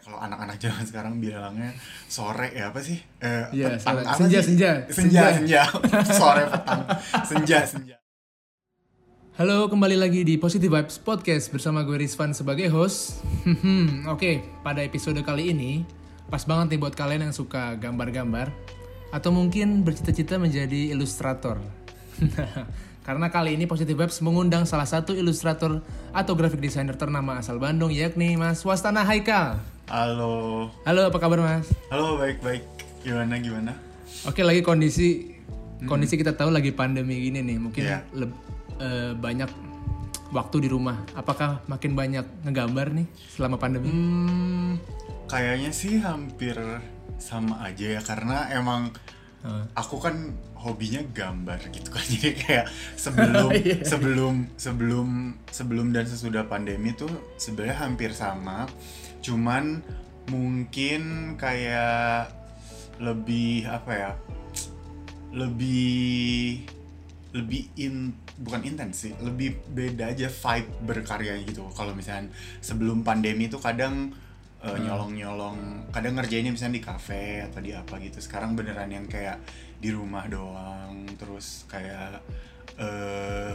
kalau anak-anak zaman sekarang bilangnya sore ya apa sih? Eh, Iya, petang apa Senja, sih? senja. senja, Senja. senja. sore petang, senja, senja. Halo, kembali lagi di Positive Vibes Podcast bersama gue Rizvan sebagai host. Hmm, Oke, pada episode kali ini pas banget nih buat kalian yang suka gambar-gambar atau mungkin bercita-cita menjadi ilustrator. Karena kali ini Positive Vibes mengundang salah satu ilustrator atau graphic designer ternama asal Bandung yakni Mas Wastana Haikal. Halo, Halo, apa kabar Mas? halo baik-baik. Gimana gimana? Oke, lagi kondisi kondisi kita tahu lagi pandemi gini nih, mungkin Iya. leb- eh, banyak waktu di rumah. Apakah makin banyak ngegambar nih selama pandemi? Hmm, kayaknya sih hampir sama aja ya karena emang Eh, aku kan hobinya gambar gitu kan jadi kayak sebelum Iya. sebelum sebelum sebelum dan sesudah pandemi tuh sebenarnya hampir sama cuman mungkin kayak lebih apa ya? Lebih lebih in bukan intens sih lebih beda aja vibe berkarya gitu. Kalau misalnya sebelum pandemi tuh kadang uh, nyolong-nyolong kadang ngerjainnya misalnya di kafe atau di apa gitu. Sekarang beneran yang kayak di rumah doang terus kayak eh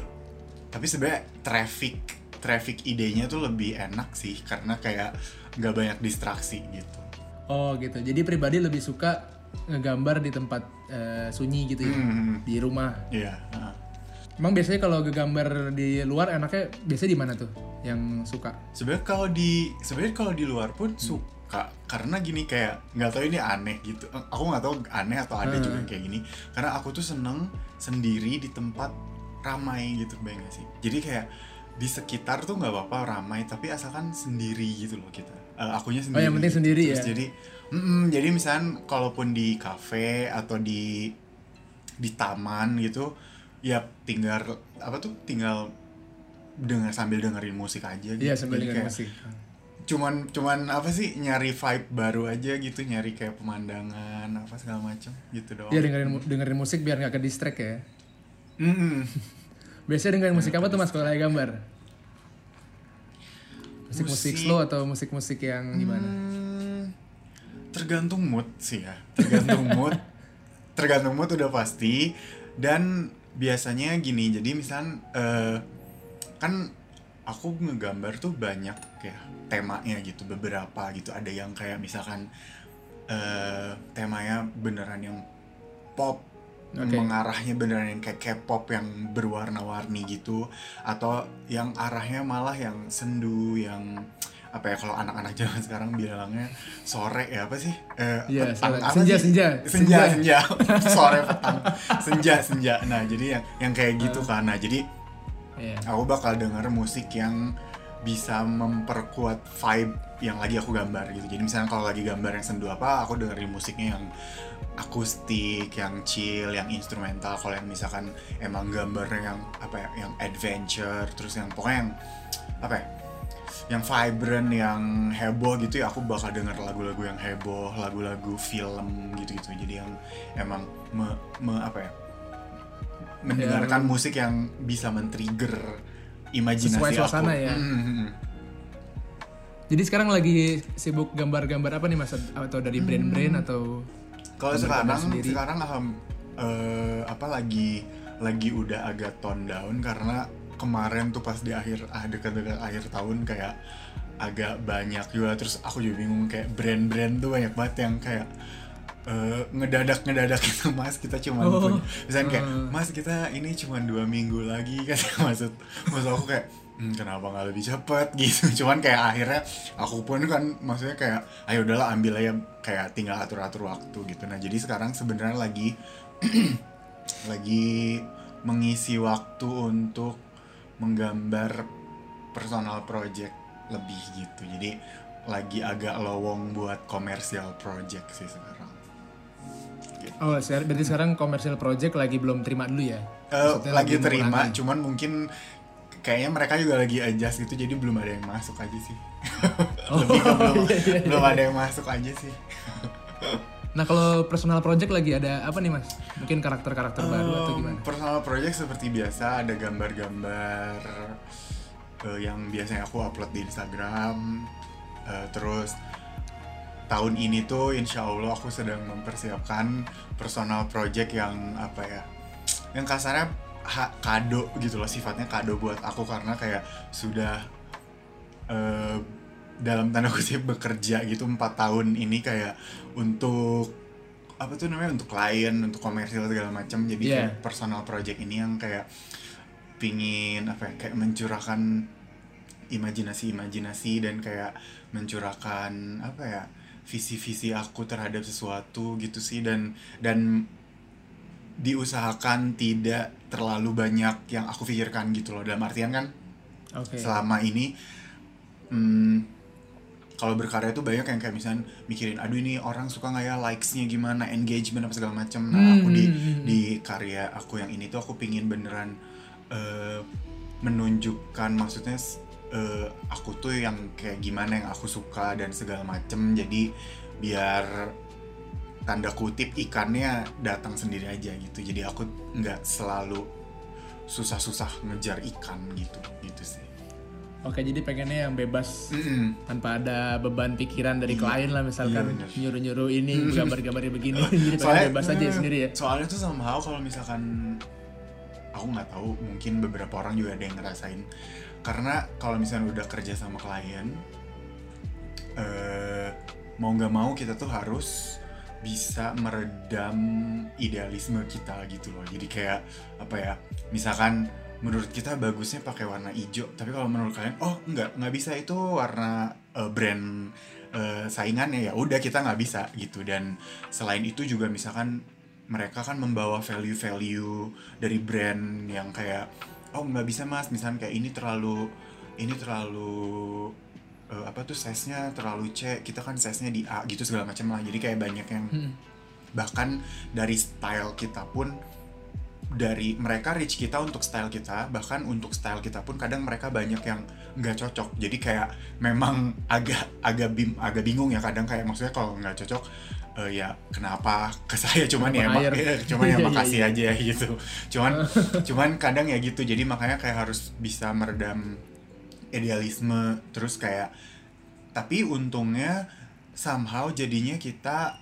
tapi sebenarnya traffic traffic idenya tuh lebih enak sih. Karena kayak nggak banyak distraksi gitu. Oh gitu. Jadi pribadi lebih suka ngegambar di tempat eh, sunyi gitu ya, Hmm, di rumah. iya heeh. Emang biasanya kalau ngegambar di luar enaknya biasanya di mana tuh yang suka? sebenarnya kalau di sebenarnya kalau di luar pun suka. Karena gini kayak nggak tahu ini aneh gitu. Eh, aku nggak tahu aneh atau ada juga yang kayak gini. Karena aku tuh seneng sendiri di tempat ramai gitu bayang gak sih? Jadi kayak di sekitar tuh nggak apa-apa ramai tapi asalkan sendiri gitu loh kita Eh, akunya sendiri yang penting sendiri Terus ya? jadi mm-mm, jadi misalnya kalaupun di kafe atau di di taman gitu ya tinggal apa tuh tinggal dengar sambil dengerin musik aja gitu Iya sambil Jadi kayak musik. cuman cuman apa sih nyari vibe baru aja gitu nyari kayak pemandangan apa segala macam gitu doang Iya dengerin dengerin musik biar nggak ke distract ya. Mm-mm. Biasanya dengerin musik apa tuh mas kalau lagi gambar? Musik-musik Musik. slow atau musik-musik yang gimana? Hmm, tergantung mood sih ya tergantung mood tergantung mood udah pasti dan biasanya gini jadi misal eh, kan aku ngegambar tuh banyak ya temanya gitu beberapa gitu ada yang kayak misalkan eh, temanya beneran yang pop Oke. mengarahnya beneran yang kayak K-pop yang berwarna-warni gitu atau yang arahnya malah yang sendu yang apa ya kalau anak-anak zaman sekarang bilangnya sore ya apa sih Eh, Iya, petang sore. apa Senja, sih? senja. senja Senja. senja sore petang senja senja nah jadi yang yang kayak gitu kan nah jadi Iya. aku bakal denger musik yang bisa memperkuat vibe yang lagi aku gambar gitu. Jadi misalnya kalau lagi gambar yang sendu apa, aku dengerin musiknya yang akustik, yang chill, yang instrumental. Kalau yang misalkan emang gambar yang apa ya, yang adventure, terus yang pokoknya yang apa ya, yang vibrant, yang heboh gitu ya, aku bakal denger lagu-lagu yang heboh, lagu-lagu film gitu-gitu. Jadi yang emang me, me- apa ya, mendengarkan musik yang bisa men-trigger imajinasi Sesuai suasana aku. ya. Mm, mm, mm. Jadi sekarang lagi sibuk gambar-gambar apa nih mas? Atau dari brand-brand atau? Kalau sekarang sendiri. sekarang alham eh, apa lagi lagi udah agak tone down karena kemarin tuh pas di akhir ah dekat-dekat akhir tahun kayak agak banyak juga terus aku juga bingung kayak brand-brand tuh banyak banget yang kayak eh, ngedadak ngedadak gitu mas kita cuma Oh. punya misalnya kayak Hmm. mas kita ini cuma dua minggu lagi kan maksud maksud aku kayak "Hmm, kenapa nggak lebih cepet gitu. Cuman kayak akhirnya aku pun kan maksudnya kayak ayo udahlah ambil aja kayak tinggal atur atur waktu gitu. Nah jadi sekarang sebenarnya lagi lagi mengisi waktu untuk menggambar personal project lebih gitu. Jadi lagi agak lowong buat komersial project sih sekarang. Gitu. Oh, ser- berarti sekarang commercial project lagi belum terima dulu ya? Eh, Maksudnya lagi terima, cuman mungkin kayaknya mereka juga lagi adjust gitu, jadi belum ada yang masuk aja sih. Lebih ke belum, iya, iya, belum ada yang masuk aja sih. Nah kalau personal project lagi ada apa nih mas? Mungkin karakter-karakter baru atau Um, gimana? Personal project seperti biasa ada gambar-gambar eh, yang biasanya aku upload di Instagram. Eh, terus tahun ini tuh insya Allah aku sedang mempersiapkan personal project yang apa ya yang kasarnya ha, kado gitu loh sifatnya kado buat aku karena kayak sudah eh, dalam tanda kutip bekerja gitu empat tahun ini kayak untuk apa tuh namanya untuk klien untuk komersil segala macam jadi Yeah. kayak personal project ini yang kayak pingin apa ya kayak mencurahkan imajinasi-imajinasi dan kayak mencurahkan apa ya visi-visi aku terhadap sesuatu gitu sih dan dan diusahakan tidak terlalu banyak yang aku pikirkan gitu loh. Dalam artian kan Oke. selama ini hmm, kalau berkarya tuh banyak yang kayak misalnya mikirin aduh ini orang suka nggak ya likesnya gimana engagement apa segala macam nah Hmm, aku di hmm, hmm, di karya aku yang ini tuh aku pingin beneran eh, menunjukkan maksudnya eh, aku tuh yang kayak gimana yang aku suka dan segala macem. Jadi biar tanda kutip ikannya datang sendiri aja gitu. Jadi aku nggak selalu susah-susah ngejar ikan gitu gitu sih. Oke, jadi pengennya yang bebas Mm-mm. tanpa ada beban pikiran dari klien lah misalkan Iya, nyuruh-nyuruh ini gambar-gambarnya begini jadi Soalnya- bebas aja sendiri ya. soalnya tuh somehow kalau misalkan aku nggak tahu mungkin beberapa orang juga ada yang ngerasain. Karena kalau misalnya udah kerja sama klien eh, mau nggak mau kita tuh harus bisa meredam idealisme kita gitu loh. Jadi kayak apa ya misalkan menurut kita bagusnya pakai warna hijau tapi kalau menurut kalian oh nggak nggak bisa itu warna eh, brand eh, saingannya ya udah kita nggak bisa gitu. Dan selain itu juga misalkan mereka kan membawa value-value dari brand yang kayak oh nggak bisa mas. Misalnya kayak ini terlalu ini terlalu eh, apa tuh size-nya terlalu C kita kan size-nya di A gitu segala macam lah jadi kayak banyak yang Hmm. bahkan dari style kita pun dari mereka reach kita untuk style kita bahkan untuk style kita pun kadang mereka banyak yang nggak cocok jadi kayak memang agak agak bim agak bingung ya kadang kayak maksudnya kalau nggak cocok eh, ya kenapa ke saya cuman ya Kenapa air? ya, cuman ya Iya, iya, makasih iya. aja gitu cuman cuman kadang ya gitu jadi makanya kayak harus bisa meredam idealisme terus kayak tapi untungnya somehow jadinya kita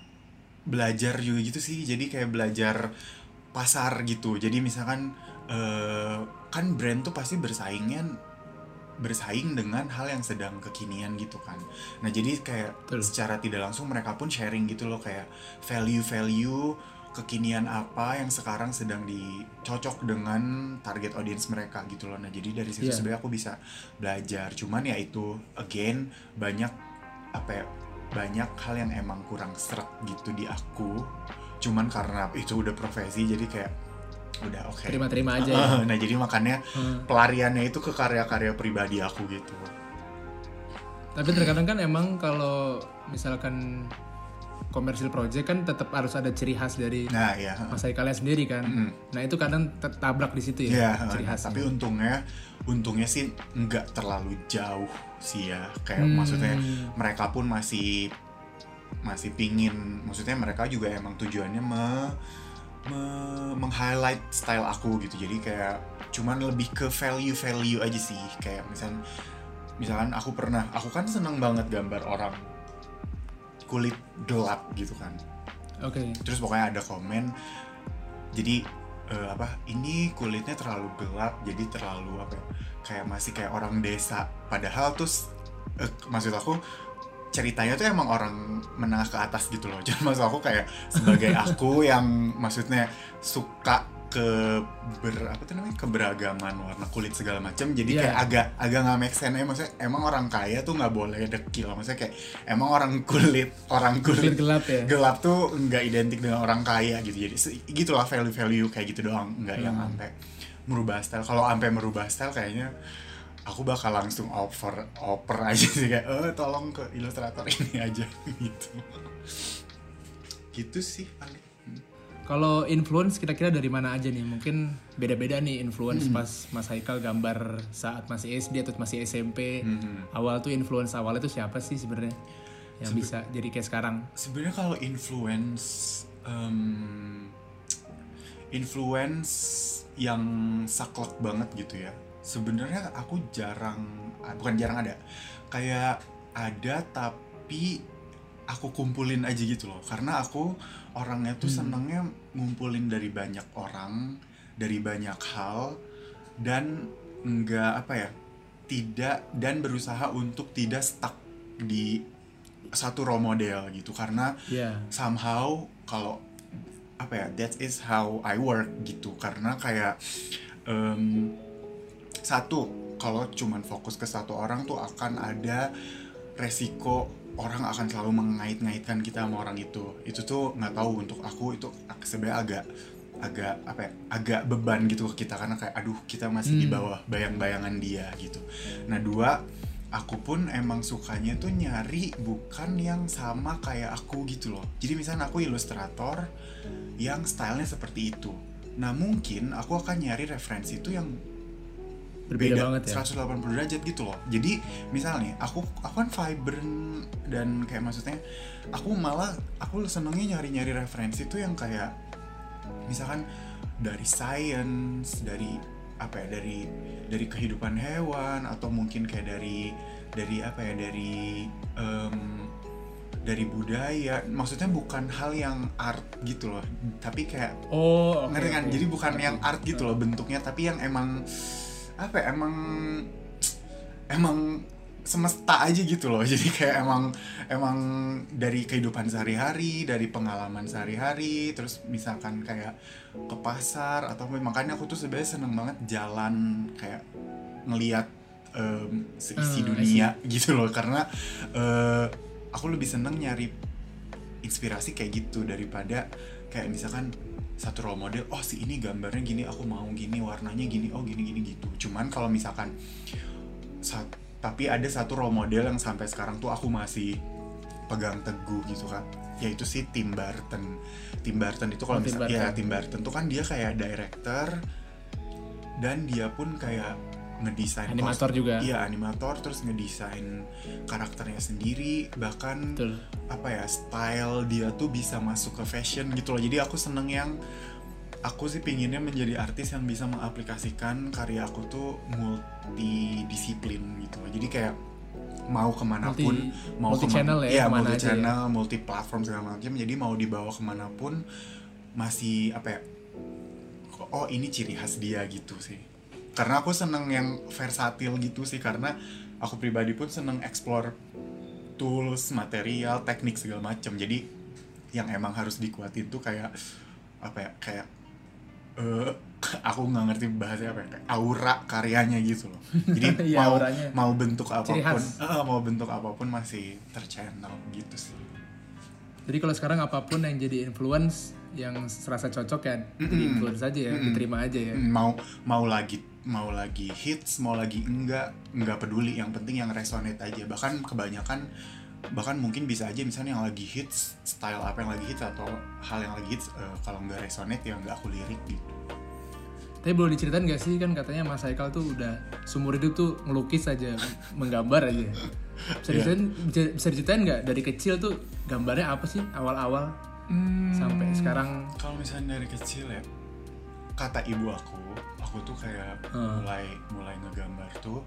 belajar juga gitu sih. Jadi kayak belajar pasar gitu. Jadi misalkan eh, kan brand tuh pasti bersaingnya bersaing dengan hal yang sedang kekinian gitu kan. Nah jadi kayak Betul. secara tidak langsung mereka pun sharing gitu loh. Kayak value-value kekinian apa yang sekarang sedang dicocok dengan target audience mereka gitu loh nah jadi dari situ Iya. sebenarnya aku bisa belajar cuman ya itu again banyak apa ya banyak hal yang emang kurang seret gitu di aku cuman karena itu udah profesi jadi kayak udah oke Terima-terima aja ya. nah jadi makanya Hmm. pelariannya itu ke karya-karya pribadi aku gitu Tapi terkadang kan emang kalau misalkan komersil project kan tetap harus ada ciri khas dari nah ya Mas kalian sendiri kan. Mm. Nah itu kadang tertabrak di situ ya ya, ciri khasnya. tapi untungnya untungnya sih nggak terlalu jauh sih ya kayak Hmm. maksudnya mereka pun masih masih pingin maksudnya mereka juga emang tujuannya me, me- meng-highlight style aku gitu jadi kayak cuman lebih ke value value aja sih kayak misal misalkan aku pernah aku kan seneng banget gambar orang kulit gelap gitu kan. Oke. terus pokoknya ada komen jadi eh, apa ini kulitnya terlalu gelap jadi terlalu apa ya, kayak masih kayak orang desa. Padahal tuh s- eh, maksud aku ceritanya tuh emang orang menengah ke atas gitu loh. Jadi maksud aku kayak sebagai aku yang maksudnya suka ke ber apa tuh namanya? Keberagaman warna kulit segala macam. Jadi Iya. kayak agak agak nggak make sense. Ya maksudnya emang orang kaya tuh nggak boleh dekil. Maksudnya kayak emang orang kulit orang Kulit kulit gelap ya. gelap tuh nggak identik dengan orang kaya gitu. Jadi gitulah value value kayak gitu doang. Nggak yang Hmm. sampai merubah style. Kalau sampai merubah style kayaknya aku bakal langsung oper oper aja sih. Kayak eh tolong ke ilustrator ini aja. Gitu. Gitu sih paling Kalau influence kira-kira dari mana aja nih? Mungkin beda-beda nih influence Hmm. pas Mas Haikal gambar saat masih SD atau masih SMP. Hmm. Awal tuh influence awalnya tuh siapa sih sebenarnya yang bisa jadi kayak sekarang? sebenarnya kalau influence em, influence yang saklek banget gitu ya sebenarnya aku jarang bukan jarang ada kayak ada tapi aku kumpulin aja gitu loh karena aku orangnya tuh Hmm. senengnya ngumpulin dari banyak orang dari banyak hal dan nggak apa ya tidak dan berusaha untuk tidak stuck di satu role model gitu. Karena ya somehow kalau apa ya that is how I work gitu. Karena kayak em, satu kalau cuman fokus ke satu orang tuh akan ada resiko orang akan selalu mengait-ngaitkan kita sama orang itu. Itu tuh nggak tahu untuk aku itu sebenarnya agak agak apa ya agak beban gitu ke kita. Karena kayak aduh kita masih di Hmm. bawah bayang-bayangan dia gitu. Nah dua aku pun emang sukanya tuh nyari bukan yang sama kayak aku gitu loh. Jadi misalnya aku ilustrator yang stylenya seperti itu. Nah mungkin aku akan nyari referensi itu yang berbeda banget ya? 180 derajat gitu loh. Jadi misalnya aku aku kan vibrant dan kayak maksudnya aku malah aku senengnya nyari-nyari referensi tuh yang kayak misalkan dari science dari apa ya dari dari kehidupan hewan atau mungkin kayak dari dari apa ya dari em, dari budaya. Maksudnya bukan hal yang art gitu loh. Tapi kayak oh oke, ngerti kan? oke. jadi bukan yang Ngerti. art gitu loh bentuknya tapi yang emang apa ya, emang emang semesta aja gitu loh. Jadi kayak emang emang dari kehidupan sehari-hari dari pengalaman sehari-hari terus misalkan kayak ke pasar atau makanya aku tuh sebenarnya seneng banget jalan kayak ngelihat em, seisi Hmm, dunia gitu loh. Karena eh, aku lebih seneng nyari inspirasi kayak gitu daripada kayak misalkan satu role model oh si ini gambarnya gini aku mau gini warnanya gini oh gini gini gitu. Cuman kalau misalkan sat- tapi ada satu role model yang sampai sekarang tuh aku masih pegang teguh gitu kan yaitu si Tim Burton Tim Burton itu kalau Oh, misalnya ya. Tim Burton tuh kan dia kayak director dan dia pun kayak ngedesain Animator kos- juga. iya animator terus ngedesain karakternya sendiri bahkan betul. apa ya style dia tuh bisa masuk ke fashion gitu loh. Jadi aku seneng yang aku sih pinginnya menjadi artis yang bisa mengaplikasikan karya aku tuh multidisiplin gitu loh. Jadi kayak mau ke mana pun multi mau multi kema- channel ya iya, ke mana multi aja ya. channel multi platform segala macam jadi mau dibawa ke mana pun masih apa ya oh ini ciri khas dia gitu sih karena aku seneng yang versatil gitu sih karena aku pribadi pun seneng explore tools material teknik segala macam jadi yang emang harus dikuatin tuh kayak apa ya kayak eh aku nggak ngerti bahasanya apa ya kayak aura karyanya gitu loh. Jadi Iya, mau auranya. mau bentuk apa pun eh, mau bentuk apa pun masih terchannel gitu sih. Jadi kalau sekarang apa pun yang jadi influence yang serasa cocok ya jadi Mm-mm. influence aja ya Mm-mm. diterima aja ya. Mau mau lagi mau lagi hits mau lagi enggak enggak peduli. Yang penting yang resonate aja. Bahkan kebanyakan bahkan mungkin bisa aja misalnya yang lagi hits style apa yang lagi hits atau hal yang lagi hits eh, kalau nggak resonate ya nggak aku lirik gitu. Tapi boleh diceritain gak sih kan katanya Mas Haikal tuh udah seumur hidup tuh ngelukis aja menggambar aja. Bisa Iya. diceritain bisa, bisa diceritain nggak dari kecil tuh gambarnya apa sih awal-awal sampai sekarang kalau misalnya dari kecil ya kata ibu aku aku tuh kayak Hmm. mulai mulai ngegambar tuh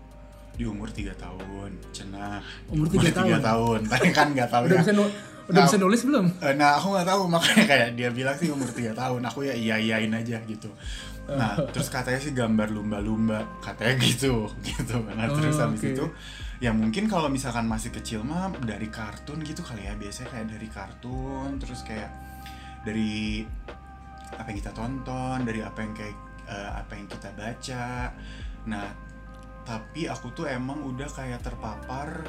di umur 3 tahun cenah Umur tiga tiga tahun? tahun tapi kan nggak tahu udah ya bisa nu- udah Nah, bisa nulis belum Eh, Nah aku nggak tahu makanya kayak dia bilang sih umur 3 tahun aku ya iya iyain aja gitu. Nah terus katanya sih gambar lumba-lumba katanya gitu gitu. Nah terus Oh, habis oke. itu ya mungkin kalau misalkan masih kecil mah dari kartun gitu kali ya biasanya kayak dari kartun terus kayak dari apa yang kita tonton dari apa yang kayak eh, apa yang kita baca. Nah tapi aku tuh emang udah kayak terpapar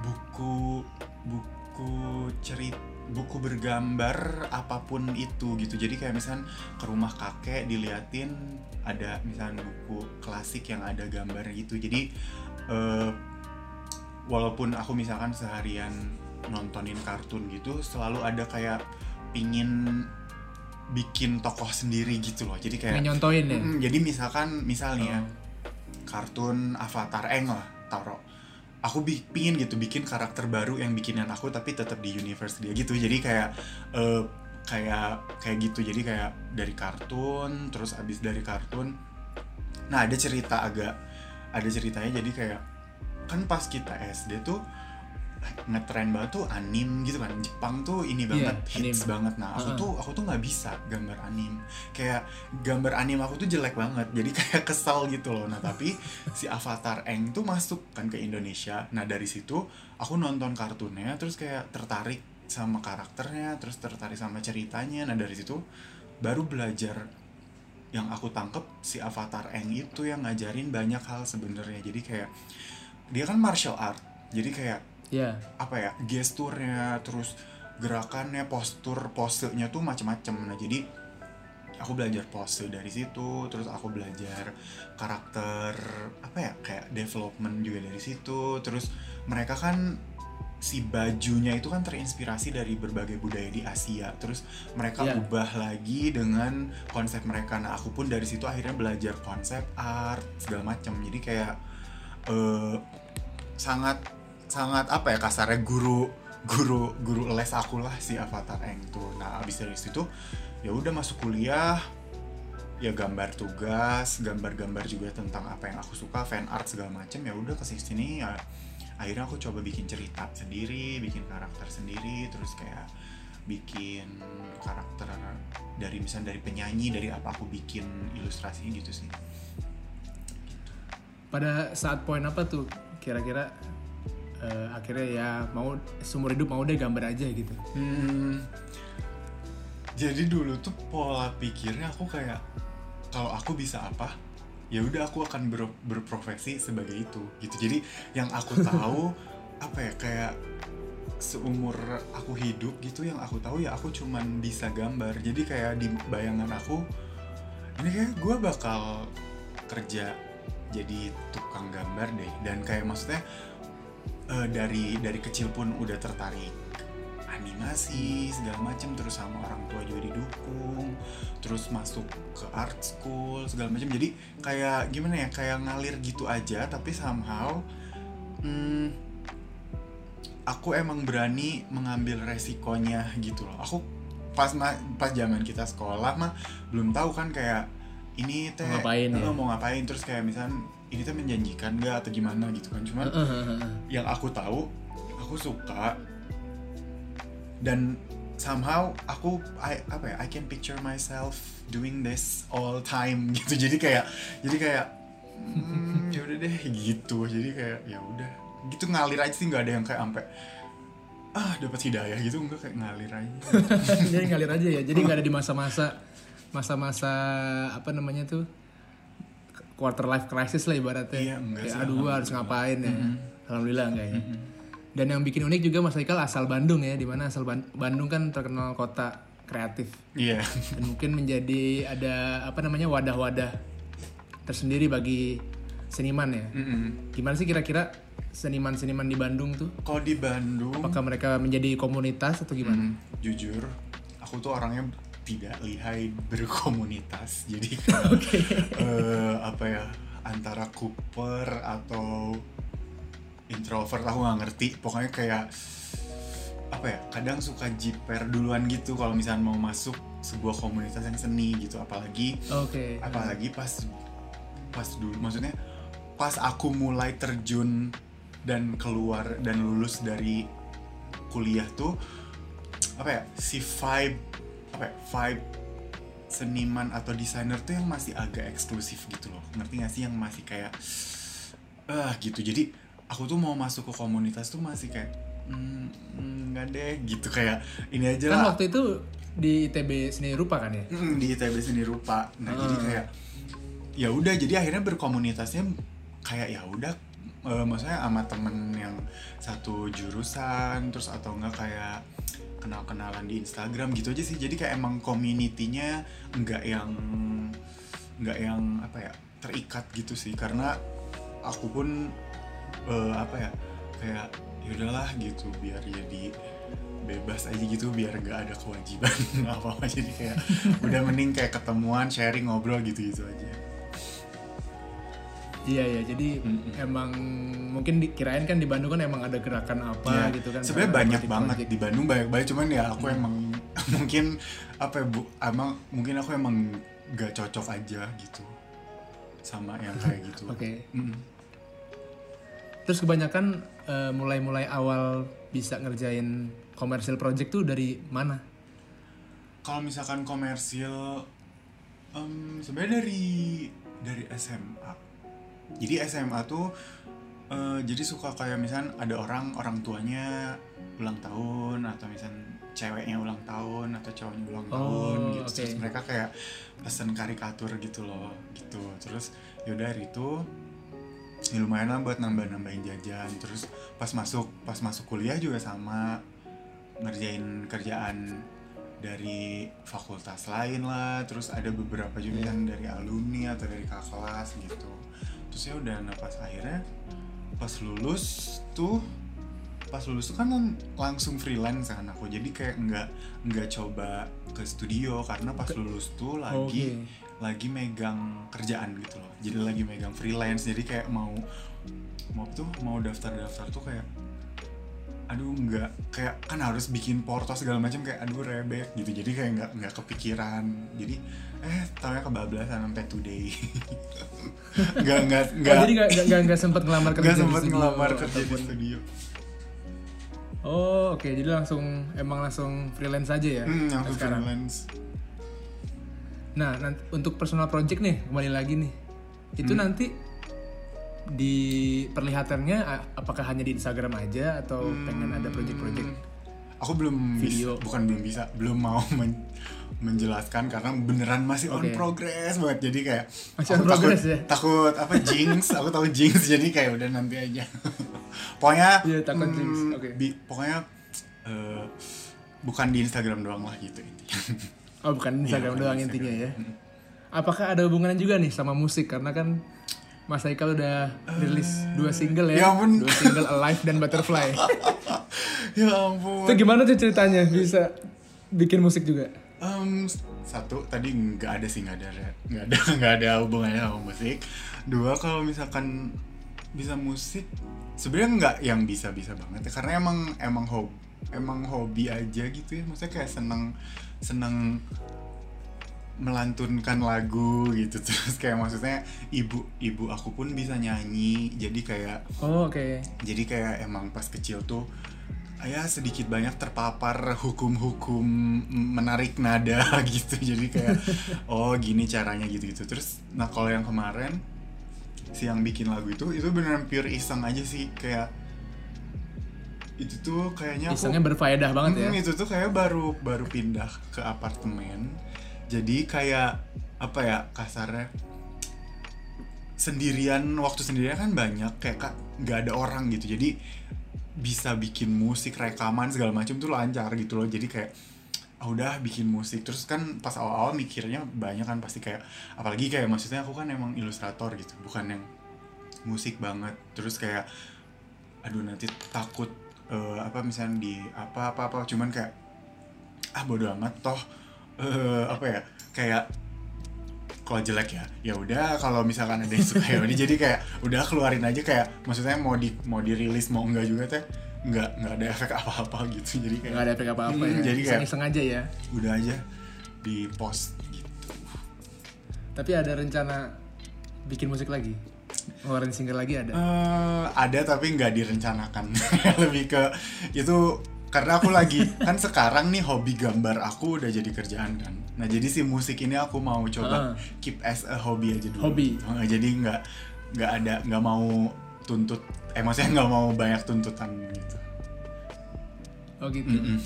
buku buku cerit buku bergambar apa pun itu gitu jadi kayak misalnya ke rumah kakek diliatin ada misalnya buku klasik yang ada gambar gitu jadi eh, walaupun aku misalkan seharian nontonin kartun gitu selalu ada kayak pingin bikin tokoh sendiri gitu loh. Jadi kayak nyontoin ya? Mm, jadi misalkan misalnya Oh. kartun Avatar Eng lah taruh aku bi- pingin gitu bikin karakter baru yang bikinan aku tapi tetap di universe dia gitu. Jadi kayak eh, kayak kayak gitu. Jadi kayak dari kartun terus abis dari kartun nah ada cerita agak ada ceritanya jadi kayak kan pas kita SD tuh ngetren banget tuh anim gitu kan. Jepang tuh ini Iya, banget hits anim. banget. Nah aku Uh-uh. tuh aku tuh nggak bisa gambar anim kayak gambar anim aku tuh jelek banget. Jadi kayak kesal gitu loh. Nah tapi si Avatar Eng tuh masuk kan ke Indonesia. Nah dari situ aku nonton kartunnya terus kayak tertarik sama karakternya terus tertarik sama ceritanya. Nah dari situ baru belajar yang aku tangkep si Avatar Eng itu yang ngajarin banyak hal sebenarnya. Jadi kayak dia kan martial art. Jadi kayak ya apa ya gesturnya terus gerakannya postur posenya tuh macem-macem. Nah jadi aku belajar pose dari situ terus aku belajar karakter apa ya kayak development juga dari situ. Terus mereka kan si bajunya itu kan terinspirasi dari berbagai budaya di Asia. Terus mereka Iya. ubah lagi dengan konsep mereka. Nah aku pun dari situ akhirnya belajar konsep art segala macam jadi kayak eh, sangat sangat apa ya kasarnya guru guru guru les aku lah si Avatar Eng tuh. Nah abis dari situ ya udah masuk kuliah ya gambar tugas gambar-gambar juga tentang apa yang aku suka fan art segala macem ya udah ke sini sini ya akhirnya aku coba bikin cerita sendiri bikin karakter sendiri terus kayak bikin karakter dari misalnya dari penyanyi dari apa aku bikin ilustrasinya gitu sih pada saat poin apa tuh kira-kira eh, akhirnya ya mau seumur hidup mau deh gambar aja gitu Hmm, jadi dulu tuh pola pikirnya aku kayak kalau aku bisa apa, ya udah aku akan ber- berprofesi sebagai itu gitu. Jadi yang aku tahu apa ya kayak seumur aku hidup gitu yang aku tahu ya aku cuman bisa gambar. Jadi kayak di bayangan aku ini kayak gue bakal kerja jadi tukang gambar deh. Dan kayak maksudnya eh, dari dari kecil pun udah tertarik animasi segala macem. Terus sama orang tua juga didukung. Terus masuk ke art school segala macam jadi kayak gimana ya kayak ngalir gitu aja. Tapi somehow hmm, aku emang berani mengambil resikonya gitu loh. Aku pas ma- pas zaman kita sekolah mah belum tahu kan kayak ini teh Mau ngapain ya? mau ngapain? Terus kayak misalnya ini teh menjanjikan gak atau gimana gitu kan? Cuman yang aku tahu aku suka dan somehow aku I, apa ya I can picture myself doing this all time gitu. Jadi kayak jadi kayak hmm, ya udah deh gitu. Jadi kayak ya udah. Gitu ngalir aja sih nggak ada yang kayak sampai ah dapat hidayah gitu. Enggak kayak ngalir aja. Jadi ngalir aja ya. Jadi nggak ada di masa-masa masa-masa apa namanya tuh quarter life crisis lah ibaratnya. Iya, enggak kayak sih, aduh gua harus ngapain ya. Alhamdulillah enggak ya. Dan yang bikin unik juga Mas Haikal asal Bandung ya di mana asal Ban- Bandung kan terkenal kota kreatif. Iya. Dan mungkin menjadi ada apa namanya wadah-wadah tersendiri bagi seniman ya. Mm-mm. gimana sih kira-kira seniman-seniman di Bandung tuh? Kalau di Bandung apakah mereka menjadi komunitas atau gimana? Hmm, jujur, aku tuh orangnya tidak lihai berkomunitas. Jadi kayak, eh, apa ya antara Cooper atau introvert aku nggak ngerti. Pokoknya kayak apa ya? Kadang suka jiper duluan gitu kalau misalnya mau masuk sebuah komunitas yang seni gitu. Apalagi oke apalagi pas pas dulu maksudnya pas aku mulai terjun dan keluar dan lulus dari kuliah tuh apa ya si vibe apa ya vibe seniman atau desainer tuh yang masih agak eksklusif gitu loh. Ngerti gak sih? Yang masih kayak ah gitu. Jadi aku tuh mau masuk ke komunitas tuh masih kayak "Hmm, hmm, nggak deh gitu. Kayak ini aja kan lah. waktu itu di ITB seni rupa kan ya? Mm, di ITB seni rupa. Nah, jadi Ah. kayak ya udah jadi akhirnya berkomunitasnya kayak ya udah eh, maksudnya sama temen yang satu jurusan terus atau enggak kayak kenal-kenalan di Instagram gitu aja sih. Jadi kayak emang community-nya enggak yang enggak yang apa ya terikat gitu sih karena aku pun eh, apa ya kayak ya udahlah gitu biar jadi bebas aja gitu biar nggak ada kewajiban apa apa jadi kayak udah mending kayak ketemuan sharing ngobrol gitu gitu aja iya iya jadi Mm-mm. emang mungkin dikirain kan di Bandung kan emang ada gerakan apa Ya, gitu kan. Sebenarnya banyak project- banget project. di Bandung banyak banget. Cuman ya aku emang mungkin apa ya bu emang mungkin aku emang gak cocok aja gitu. Sama yang kayak gitu. Oke. Mm-mm. terus kebanyakan eh, mulai-mulai awal bisa ngerjain komersial project tuh dari mana? kalau misalkan komersil em, sebenarnya dari dari SMA jadi SMA tuh eh, jadi suka kayak misal ada orang orang tuanya ulang tahun atau misal ceweknya ulang tahun atau cowoknya ulang Oh, tahun gitu. oke. terus mereka kayak pesen karikatur gitu loh gitu. Terus yaudah itu ya lumayan lah buat nambah-nambahin jajan. Terus pas masuk pas masuk kuliah juga sama ngerjain kerjaan dari fakultas lain lah. Terus ada beberapa juga Iya. kan dari alumni atau dari kakak kelas gitu. Terus ya udah nah pas akhirnya pas lulus tuh pas lulus tuh kan langsung freelance kan aku. Jadi kayak nggak nggak coba ke studio karena pas lulus tuh lagi Oke. lagi megang kerjaan gitu loh. Jadi lagi megang freelance. Jadi kayak mau mau tuh mau daftar daftar tuh kayak aduh nggak kayak kan harus bikin porto segala macam kayak aduh rebek gitu. Jadi kayak nggak nggak kepikiran. Jadi eh taunya kebablasan sampai today. Nggak nggak Oh, nggak. jadi nggak nggak- nggak sempat ngelamar kerja nggak studio. ngelamar kerja di studio. Oh oke jadi langsung emang langsung freelance aja ya? Hmm, yang sekarang. freelance. Nah nanti untuk personal project nih kembali lagi nih. Itu Hmm. nanti di perlihatannya apakah hanya di Instagram aja atau pengen ada project-project? Aku belum Video. bisa, bukan belum bisa belum mau men- menjelaskan karena beneran masih on Oke. progress banget jadi kayak Masih aku on progress takut, ya? takut apa jinx aku tahu jinx jadi kayak udah nanti aja pokoknya Iya, takut hmm, jinx, oke. bi- pokoknya eh, bukan di Instagram doang lah gitu intinya Oh bukan Instagram bukan doang di intinya ya. Instagram. Apakah ada hubungannya juga nih sama musik karena kan Mas Haikal udah rilis dua single ya ya, ampun. dua single Alive dan Butterfly. ya ampun Itu gimana tuh ceritanya bisa bikin musik juga? Em, satu tadi nggak ada sih nggak ada nggak ada nggak ada hubungannya sama musik dua kalau misalkan bisa musik sebenarnya nggak yang bisa bisa banget ya karena emang emang hobi emang hobi aja gitu ya maksudnya kayak seneng seneng melantunkan lagu gitu. Terus kayak maksudnya ibu ibu aku pun bisa nyanyi. Jadi kayak Oh oke. jadi kayak emang pas kecil tuh ya sedikit banyak terpapar hukum-hukum menarik nada gitu. Jadi kayak oh gini caranya gitu gitu terus nah kalau yang kemarin si yang bikin lagu itu itu beneran pure iseng aja sih. Kayak itu tuh kayaknya aku Isengnya berfaedah banget ya. Hmm, itu tuh kayak baru baru pindah ke apartemen jadi kayak apa ya kasarnya sendirian waktu sendirian kan banyak kayak kak nggak ada orang gitu. Jadi bisa bikin musik rekaman segala macam tuh lancar gitu loh. Jadi kayak ah udah bikin musik. Terus kan pas awal-awal mikirnya banyak kan pasti kayak apalagi kayak maksudnya aku kan emang ilustrator gitu bukan yang musik banget. Terus kayak aduh nanti takut eh, apa misalnya di apa apa apa. Cuman kayak ah bodo amat toh eh, apa ya kayak kalau jelek ya ya udah kalau misalkan ada yang suka ya udah jadi kayak udah keluarin aja kayak maksudnya mau di mau dirilis mau enggak juga teh nggak nggak ada efek apa-apa gitu jadi kayak Nggak ada efek apa-apa Hmm, ya. jadi kayak- Iseng-iseng aja ya. udah aja di post gitu Tapi ada rencana bikin musik lagi? Ngeluarin single lagi ada? Eh, ada tapi nggak direncanakan lebih ke itu karena aku lagi kan sekarang nih hobi gambar aku udah jadi kerjaan kan nah jadi si musik ini aku mau coba Ah. keep as a hobby aja dulu Hobi. Eh, jadi nggak nggak ada nggak mau tuntut eh maksudnya nggak mau banyak tuntutan gitu Oh gitu. Mm-mm.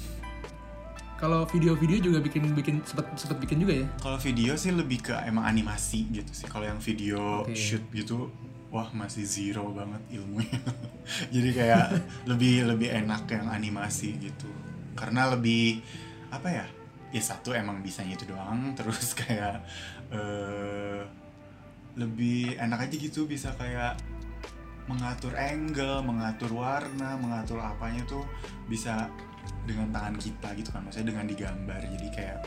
Kalau video-video juga bikin bikin sempet sempet bikin juga ya? kalau video sih lebih ke emang animasi gitu sih kalau yang video Oke. shoot gitu wah masih zero banget ilmunya. Jadi kayak lebih lebih enak yang animasi gitu. Karena lebih apa ya ya satu emang bisanya itu doang. Terus kayak eh lebih enak aja gitu bisa kayak mengatur angle, mengatur warna, mengatur apanya tuh bisa dengan tangan kita gitu kan. Maksudnya dengan digambar. Jadi kayak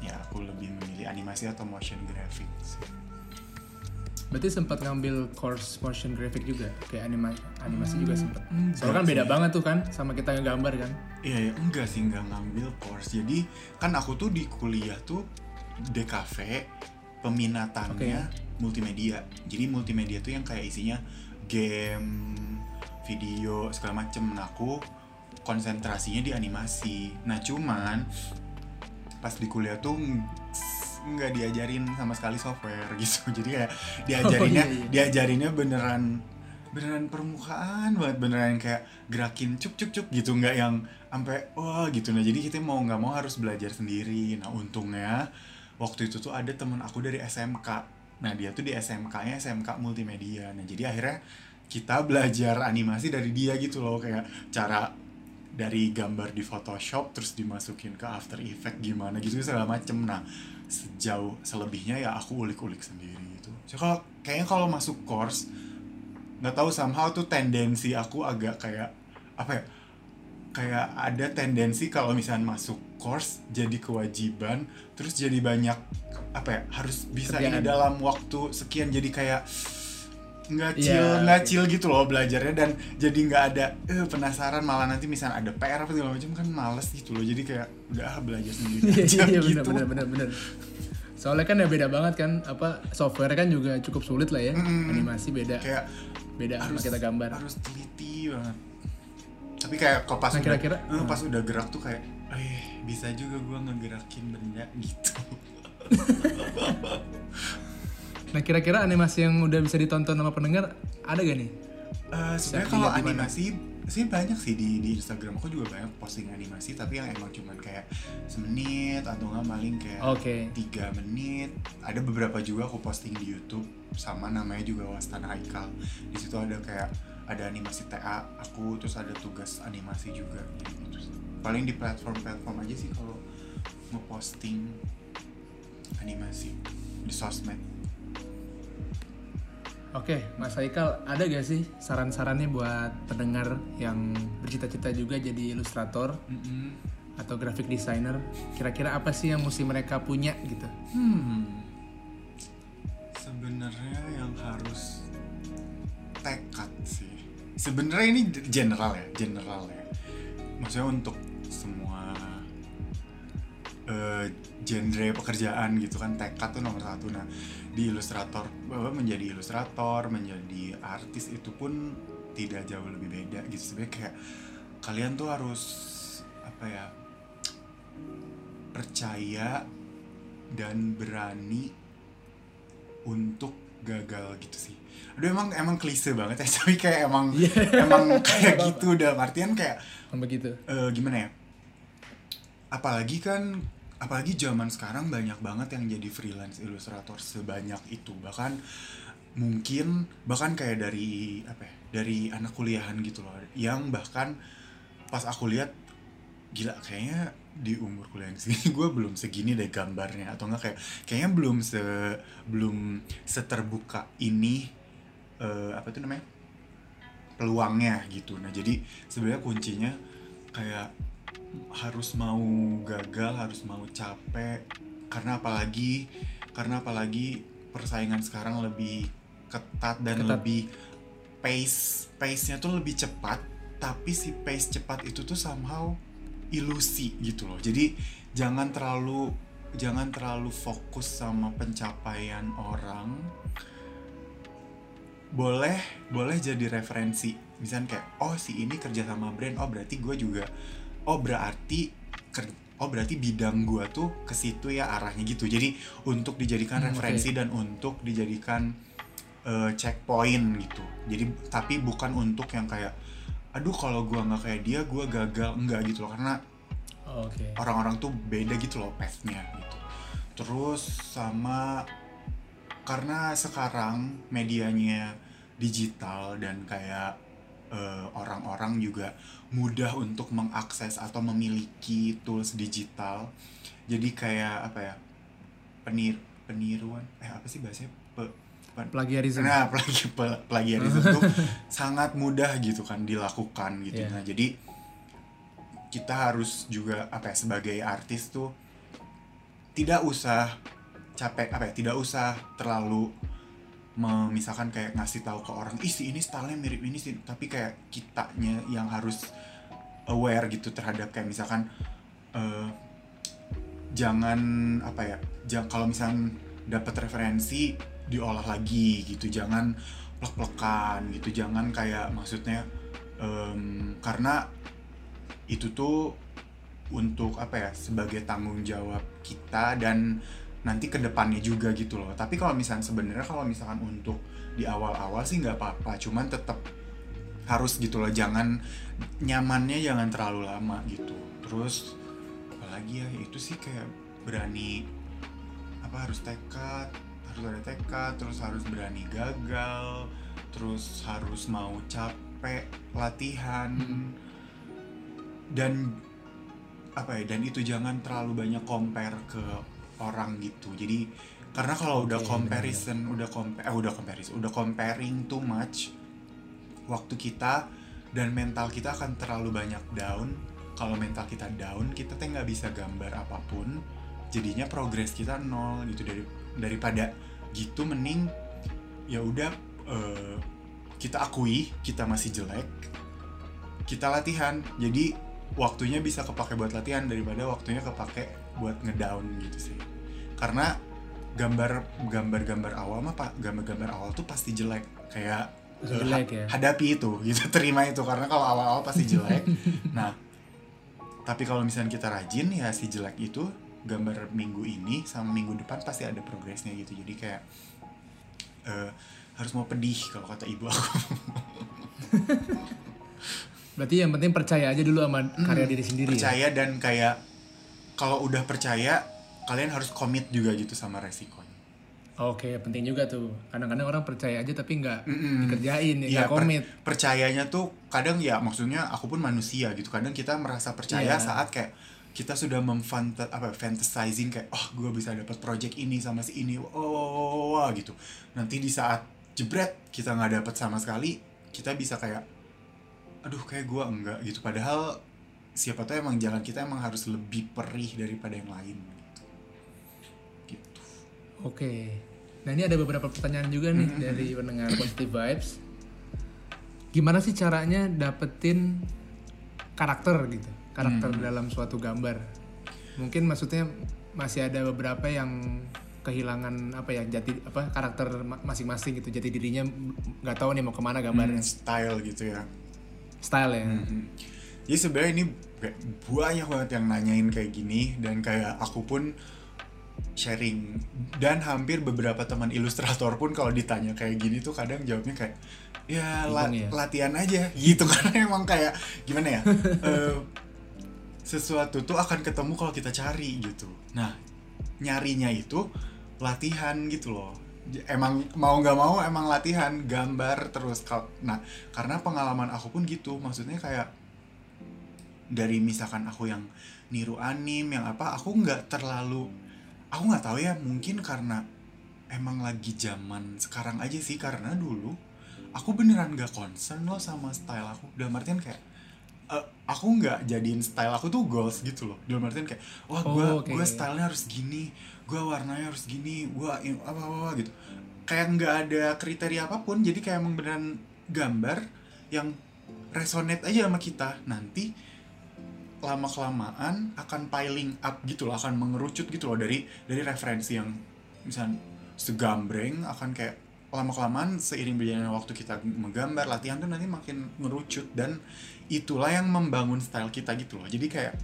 ya aku lebih memilih animasi atau motion graphics Berarti sempat ngambil course motion graphic juga, kayak anima animasi juga sempat. Soalnya kan beda sih. banget tuh kan sama kita ngegambar kan. Iya, ya, enggak sih enggak ngambil course. Jadi kan aku tuh di kuliah tuh DKV peminatannya multimedia. Jadi multimedia tuh yang kayak isinya game, video segala macem nah aku konsentrasinya di animasi nah cuman pas di kuliah tuh nggak diajarin sama sekali software gitu. Jadi kayak diajarinnya Oh, iya, iya. diajarinnya beneran beneran permukaan banget beneran kayak gerakin cuk cuk cuk gitu. Nggak yang sampai wah gitu. Nah jadi kita mau nggak mau harus belajar sendiri. Nah untungnya waktu itu tuh ada temen aku dari SMK nah dia tuh di SMK-nya SMK multimedia. Nah jadi akhirnya kita belajar animasi dari dia gitu loh. Kayak cara dari gambar di Photoshop terus dimasukin ke After Effect gimana gitu segala macem. Nah sejauh selebihnya ya aku ulik-ulik sendiri gitu so kalau kayaknya kalau masuk course nggak tahu somehow tuh tendensi aku agak kayak apa ya kayak ada tendensi kalau misalnya masuk course jadi kewajiban terus jadi banyak apa ya harus bisa ini Kerjaan. dalam waktu sekian jadi kayak nggak chill Iya. nggak chill gitu loh belajarnya dan jadi nggak ada eh, penasaran malah nanti misalnya ada PR apa segala macam kan males gitu loh jadi kayak udah ah, belajar sendiri Iya aja iya gitu benar benar benar. Soalnya kan ya beda banget kan apa software kan juga cukup sulit lah ya. Mm-mm. Animasi beda kayak beda sama harus kita gambar. harus teliti banget tapi kayak kalau pas Nah, udah kira-kira- eh, pas udah gerak tuh kayak eh bisa juga gua ngegerakin benda gitu Nah kira-kira animasi yang udah bisa ditonton sama pendengar ada gak nih? Eh, sebenarnya kalau animasi sih banyak sih di di Instagram. Aku juga banyak posting animasi tapi yang emang cuman kayak semenit atau nggak paling kayak tiga menit. Ada beberapa juga aku posting di YouTube sama namanya juga Wastana Haikal. Di situ ada kayak ada animasi TA aku terus ada tugas animasi juga. Gitu paling di platform-platform aja sih kalau ngeposting animasi di sosmed Oke, Mas Haikal, ada gak sih saran-sarannya buat pendengar yang bercita-cita juga jadi ilustrator Mm-mm. atau graphic designer? Kira-kira apa sih yang mesti mereka punya gitu? Hmm. Sebenarnya yang harus tekad sih. Sebenarnya ini general ya, general ya. Maksudnya untuk semua eh, genre pekerjaan gitu kan tekad tuh nomor satu. Nah di ilustrator bahwa menjadi ilustrator, menjadi artis itu pun tidak jauh lebih beda gitu. Sebenarnya kayak kalian tuh harus apa ya percaya dan berani untuk gagal gitu sih. Aduh emang emang klise banget ya, tapi kayak emang emang kayak gitu udah artian kayak begitu. eh, gimana ya? Apalagi kan apalagi zaman sekarang banyak banget yang jadi freelance ilustrator sebanyak itu. Bahkan mungkin bahkan kayak dari apa ya, dari anak kuliahan gitu loh. Yang bahkan pas aku lihat gila kayaknya di umur kuliah yang segini gue belum segini deh gambarnya. Atau enggak kayak kayaknya belum se belum seterbuka ini eh, apa tuh namanya? Peluangnya gitu. Nah jadi sebenarnya kuncinya kayak harus mau gagal harus mau capek. Karena apalagi karena apalagi persaingan sekarang lebih ketat dan Ketat. lebih pace pace nya tuh lebih cepat. Tapi si pace cepat itu tuh somehow ilusi gitu loh. Jadi jangan terlalu jangan terlalu fokus sama pencapaian orang. Boleh boleh jadi referensi. Misalnya kayak oh si ini kerja sama brand oh berarti gue juga oh berarti oh berarti bidang gue tuh ke situ ya arahnya gitu jadi untuk dijadikan Hmm, referensi dan untuk dijadikan eh, checkpoint gitu jadi tapi bukan untuk yang kayak aduh kalau gue nggak kayak dia gue gagal enggak gitu loh karena Oke. orang-orang tuh beda gitu loh path-nya gitu. Terus sama karena sekarang medianya digital dan kayak eh, orang-orang juga mudah untuk mengakses atau memiliki tools digital. Jadi kayak apa ya? Penir peniruan eh apa sih bahasanya? Pe- pe- Plagiarism. Nah, plagi, pe- plagiarism tuh sangat mudah gitu kan dilakukan gitu. Iya. Nah, jadi kita harus juga apa ya sebagai artis tuh tidak usah capek apa ya tidak usah terlalu memisahkan kayak ngasih tahu ke orang ih ini stylenya mirip ini sih. Tapi kayak kitanya yang harus aware gitu terhadap kayak misalkan eh, jangan apa ya jangan kalau misalkan dapat referensi diolah lagi gitu. Jangan plek-plekan gitu. Jangan kayak maksudnya Em, karena itu tuh untuk apa ya sebagai tanggung jawab kita dan nanti ke depannya juga gitu loh. Tapi kalau misalnya sebenarnya kalau misalkan untuk di awal-awal sih nggak apa-apa. Cuman tetap harus gitu loh jangan nyamannya jangan terlalu lama gitu. Terus apalagi ya itu sih kayak berani apa harus tekad harus ada tekad terus harus berani gagal terus harus mau capek latihan. Dan apa ya dan itu jangan terlalu banyak compare ke orang gitu. Jadi karena kalau udah Oke, comparison udah compare eh, udah comparison udah comparing too much waktu kita dan mental kita akan terlalu banyak down kalau mental kita down kita teh nggak bisa gambar apa pun jadinya progres kita nol gitu. Dari daripada gitu mending ya udah eh, kita akui kita masih jelek kita latihan. Jadi waktunya bisa kepake buat latihan daripada waktunya kepake buat ngedown gitu sih karena gambar gambar-gambar awal mah pak gambar-gambar awal tuh pasti jelek. Kayak jelek ha- ya. hadapi itu gitu terima itu. Karena kalau awal-awal pasti jelek. Nah tapi kalau misalnya kita rajin ya si jelek itu gambar minggu ini sama minggu depan pasti ada progresnya gitu. Jadi kayak eh, harus mau pedih kalau kata ibu aku. Berarti yang penting percaya aja dulu sama karya diri sendiri ya. percaya dan kayak kalau udah percaya kalian harus komit juga gitu sama resikonya Oke, penting juga tuh. Kadang-kadang orang percaya aja tapi nggak Mm-mm. dikerjain, ya, Iya, nggak per- komit. percayanya tuh kadang ya maksudnya aku pun manusia gitu kadang kita merasa percaya Iya. saat kayak kita sudah memfanta apa fantasizing kayak oh gue bisa dapat project ini sama si ini oh, wah, wah, wah, gitu nanti di saat jebret kita nggak dapat sama sekali kita bisa kayak aduh kayak gue enggak gitu padahal siapa tahu emang jalan kita emang harus lebih perih daripada yang lain Oke. Nah ini ada beberapa pertanyaan juga nih dari pendengar Positive Vibes. Gimana sih caranya dapetin karakter gitu? Karakter dalam suatu gambar. Mungkin maksudnya masih ada beberapa yang kehilangan apa ya jati apa karakter ma- masing-masing gitu jati dirinya nggak tahu nih mau ke mana gambarnya Hmm, style gitu ya style ya Mhm. Jadi sebenarnya ini banyak banget yang nanyain kayak gini dan kayak aku pun sharing dan hampir beberapa teman ilustrator pun kalau ditanya kayak gini tuh kadang jawabnya kayak ya, la- ya? latihan aja gitu karena emang kayak gimana ya eh, sesuatu tuh akan ketemu kalau kita cari gitu. Nah nyarinya itu latihan gitu loh. Emang mau nggak mau emang latihan gambar terus. Nah karena pengalaman aku pun gitu maksudnya kayak dari misalkan aku yang niru anim yang apa aku nggak terlalu aku nggak tahu ya mungkin karena emang lagi zaman sekarang aja sih karena dulu aku beneran gak concern loh sama style aku. Dalam artian kayak eh, aku nggak jadiin style aku tuh goals gitu loh. Dalam artian kayak wah gue Oh, oke. gue stylenya harus gini gue warnanya harus gini gue apa, apa gitu. Kayak nggak ada kriteria apa pun jadi kayak emang beneran gambar yang resonate aja sama kita. Nanti lama kelamaan akan piling up gitu loh akan mengerucut gitu loh dari dari referensi yang misal segambreng akan kayak lama kelamaan seiring berjalannya waktu kita menggambar latihan tuh nanti makin ngerucut dan itulah yang membangun style kita gitu loh. Jadi kayak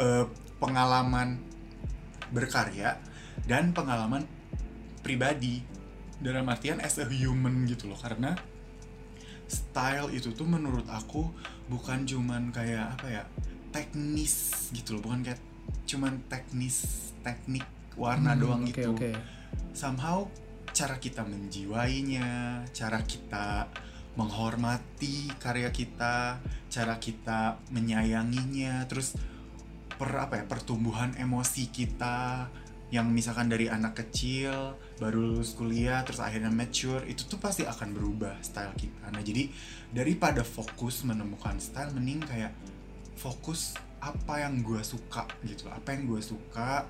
eh, pengalaman berkarya dan pengalaman pribadi. Dalam artian as a human gitu loh karena style itu tuh menurut aku bukan cuman kayak apa ya teknis gitu loh bukan kayak cuman teknis teknik warna Hmm, doang oke, gitu oke. somehow cara kita menjiwainya cara kita menghormati karya kita cara kita menyayanginya terus per apa ya pertumbuhan emosi kita yang misalkan dari anak kecil baru lulus kuliah terus akhirnya mature itu tuh pasti akan berubah style kita. Nah jadi daripada fokus menemukan style mending kayak fokus apa yang gue suka gitu apa yang gue suka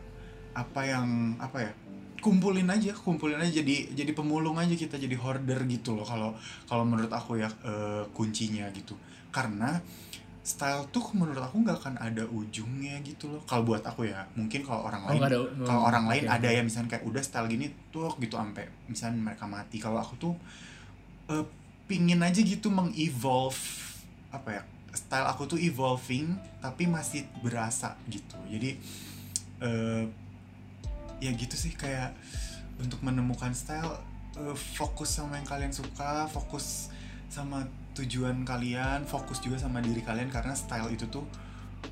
apa yang apa ya kumpulin aja kumpulin aja jadi jadi pemulung aja kita jadi hoarder gitu loh kalau kalau menurut aku ya eh, kuncinya gitu. Karena style tuh menurut aku nggak akan ada ujungnya gitu loh. Kalau buat aku ya mungkin kalau orang Oh, lain ada- kalau oh, orang lain oke, ada ya misalnya kayak udah style gini tuh gitu sampai misalnya mereka mati. Kalau aku tuh eh, pingin aja gitu mengevolve apa ya style aku tuh evolving tapi masih berasa gitu. Jadi eh ya gitu sih kayak untuk menemukan style eh, fokus sama yang kalian suka fokus sama tujuan kalian fokus juga sama diri kalian karena style itu tuh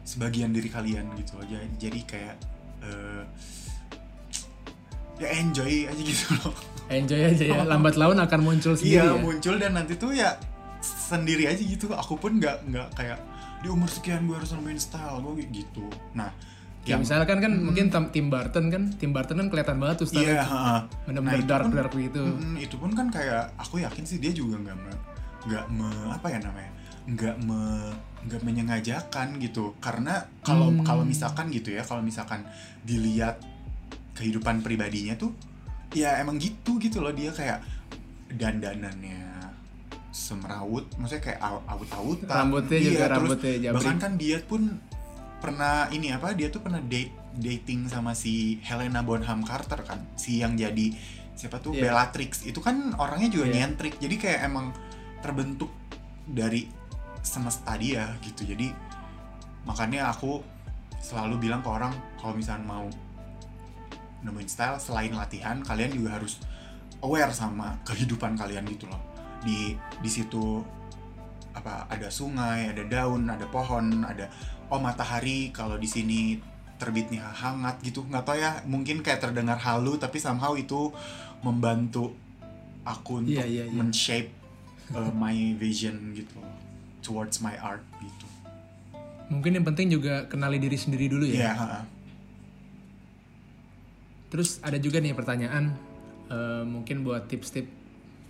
sebagian diri kalian gitu aja jadi kayak eh, ya enjoy aja gitu loh Enjoy aja ya. Lambat laun akan muncul sendiri iya ya. muncul dan nanti tuh ya sendiri aja gitu aku pun nggak nggak kayak di umur sekian gue harus nemuin style gue gitu nah Ya, misalkan kan mungkin tam- Tim Burton kan, Tim Burton kan kelihatan banget tuh style iya heeh. bener-bener itu dark pun- dark gitu. Mm, itu pun kan kayak aku yakin sih dia juga nggak nggak me apa ya namanya nggak me nggak menyengajakan gitu karena kalau Hmm. kalau misalkan gitu ya kalau misalkan dilihat kehidupan pribadinya tuh ya emang gitu gitu loh dia kayak dandanannya semrawut maksudnya kayak aw- awut-awutan Rambutnya juga Iya, terus rambutnya jabrik. bahkan kan dia pun pernah ini apa dia tuh pernah date dating sama si Helena Bonham Carter kan si yang jadi siapa tuh Iya. Bellatrix itu kan orangnya juga Iya. nyentrik jadi kayak emang terbentuk dari semesta dia gitu. Jadi makanya aku selalu bilang ke orang kalau misalnya mau nemuin style selain latihan kalian juga harus aware sama kehidupan kalian gitu loh. Di di situ apa ada sungai ada daun ada pohon ada oh matahari kalau di sini terbitnya hangat gitu. Nggak tahu ya mungkin kayak terdengar halu tapi somehow itu membantu aku untuk Iya, iya, iya. men-shape uh, my vision gitu towards my art gitu Mungkin yang penting juga kenali diri sendiri dulu ya. Iya, ha-ha. Terus ada juga nih pertanyaan eh, mungkin buat tips-tips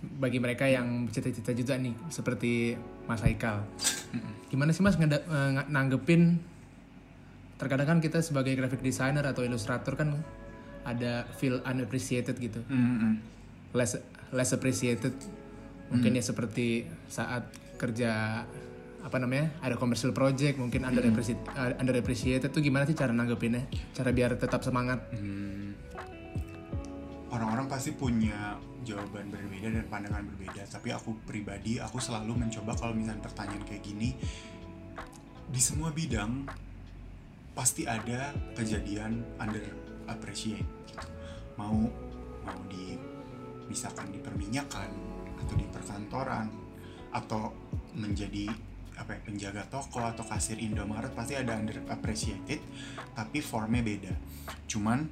bagi mereka yang cita-cita juga nih seperti Mas Haikal. Gimana sih Mas nga- nanggepin terkadang kan kita sebagai graphic designer atau ilustrator kan ada feel unappreciated gitu. Mm-mm. Less less appreciated. Mungkin ya seperti saat kerja apa namanya? ada commercial project mungkin under underappreciated tuh gimana sih cara nanggepinnya? Cara biar tetap semangat. Hmm, orang-orang pasti punya jawaban berbeda dan pandangan berbeda tapi aku pribadi aku selalu mencoba kalau misalnya pertanyaan kayak gini di semua bidang pasti ada kejadian under appreciate gitu mau mau di misalkan di perminyakan atau di perkantoran atau menjadi apa ya, penjaga toko atau kasir Indomaret pasti ada under appreciated tapi formnya beda. Cuman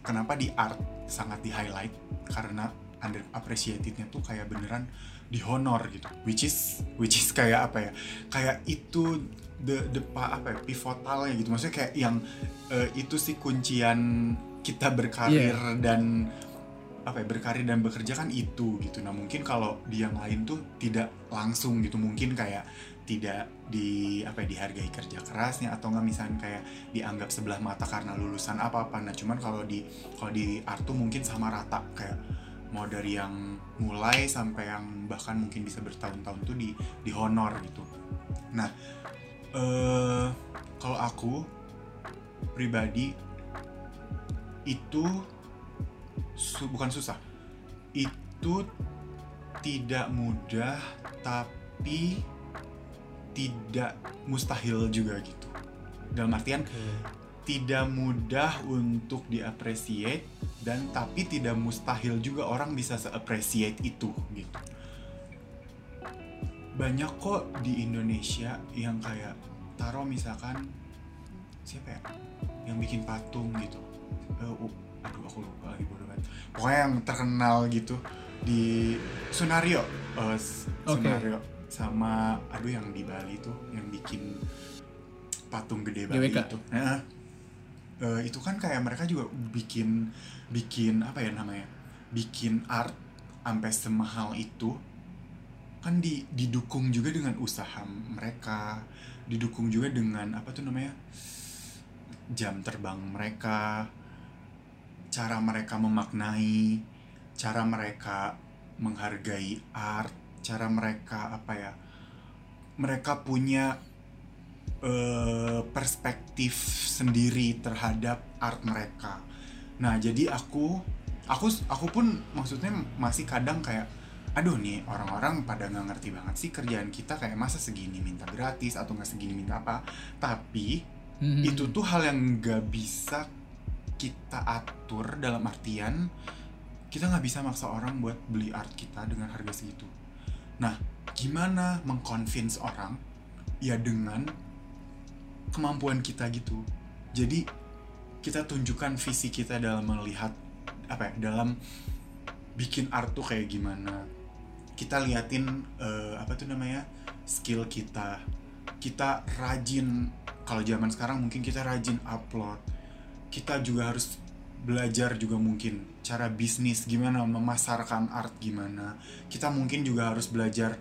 kenapa di art sangat di highlight? Karena under appreciatednya tuh kayak beneran dihonor gitu. Which is which is kayak apa ya kayak itu the the pa- apa ya pivotalnya gitu. Maksudnya kayak yang eh, itu sih kuncian kita berkarir dan apa ya berkarir dan bekerja kan itu gitu. Nah mungkin kalau di yang lain tuh tidak langsung gitu. Mungkin kayak tidak di apa ya dihargai kerja kerasnya atau nggak. Misalnya kayak dianggap sebelah mata karena lulusan apa apa. Nah cuman kalau di kalau di art tuh mungkin sama rata. Kayak mau dari yang mulai sampai yang bahkan mungkin bisa bertahun-tahun tuh di di honor gitu. Nah eh kalau aku pribadi itu su- bukan susah. Itu tidak mudah tapi tidak mustahil juga gitu. Dalam artian tidak mudah untuk diapresiate dan tapi tidak mustahil juga orang bisa se-appreciate itu gitu. Banyak kok di Indonesia yang kayak taruh misalkan siapa ya? Yang bikin patung gitu. Uh, aduh aku lupa lagi pokoknya yang terkenal gitu di Sunario. Eh, S- Oke. Sunario sama aduh yang di Bali tuh yang bikin patung gede Bali GWK. itu. Nah, eh, itu kan kayak mereka juga bikin bikin apa ya namanya bikin art sampai semahal itu. Kan di, didukung juga dengan usaha mereka didukung juga dengan apa tuh namanya jam terbang mereka cara mereka memaknai cara mereka menghargai art cara mereka apa ya mereka punya eh, perspektif sendiri terhadap art mereka nah jadi aku aku aku pun maksudnya masih kadang kayak aduh nih orang-orang pada nggak ngerti banget sih kerjaan kita kayak masa segini minta gratis atau nggak segini minta apa tapi Mhm. itu tuh hal yang nggak bisa kita atur dalam artian kita nggak bisa maksa orang buat beli art kita dengan harga segitu. Nah gimana mengconvince orang? Ya dengan kemampuan kita gitu. Jadi kita tunjukkan visi kita dalam melihat apa ya dalam bikin art tuh kayak gimana. Kita liatin eh, apa tuh namanya skill kita. Kita rajin kalau zaman sekarang mungkin kita rajin upload kita juga harus belajar juga mungkin cara bisnis gimana memasarkan art gimana. Kita mungkin juga harus belajar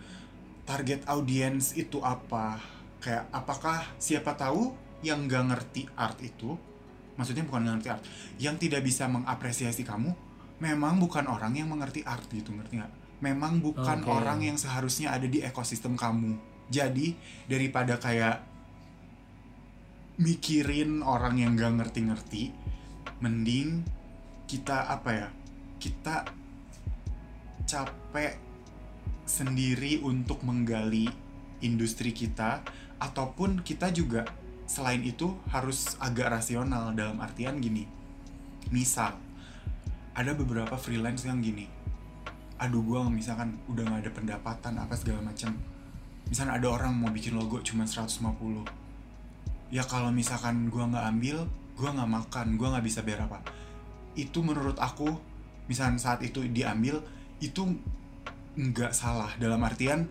target audience itu apa. Kayak apakah siapa tahu yang nggak ngerti art itu maksudnya bukan ngerti art yang tidak bisa mengapresiasi kamu memang bukan orang yang mengerti art gitu ngerti nggak? Memang bukan Oke. orang yang seharusnya ada di ekosistem kamu. Jadi daripada kayak mikirin orang yang nggak ngerti-ngerti mending kita apa ya kita capek sendiri untuk menggali industri kita ataupun kita juga selain itu harus agak rasional dalam artian gini. Misal ada beberapa freelance yang gini aduh gua misalkan udah nggak ada pendapatan apa segala macam. Misalnya ada orang mau bikin logo cuma 150 ya kalau misalkan gua nggak ambil gua nggak makan gua nggak bisa bayar apa. Itu menurut aku misalnya saat itu diambil itu nggak salah. Dalam artian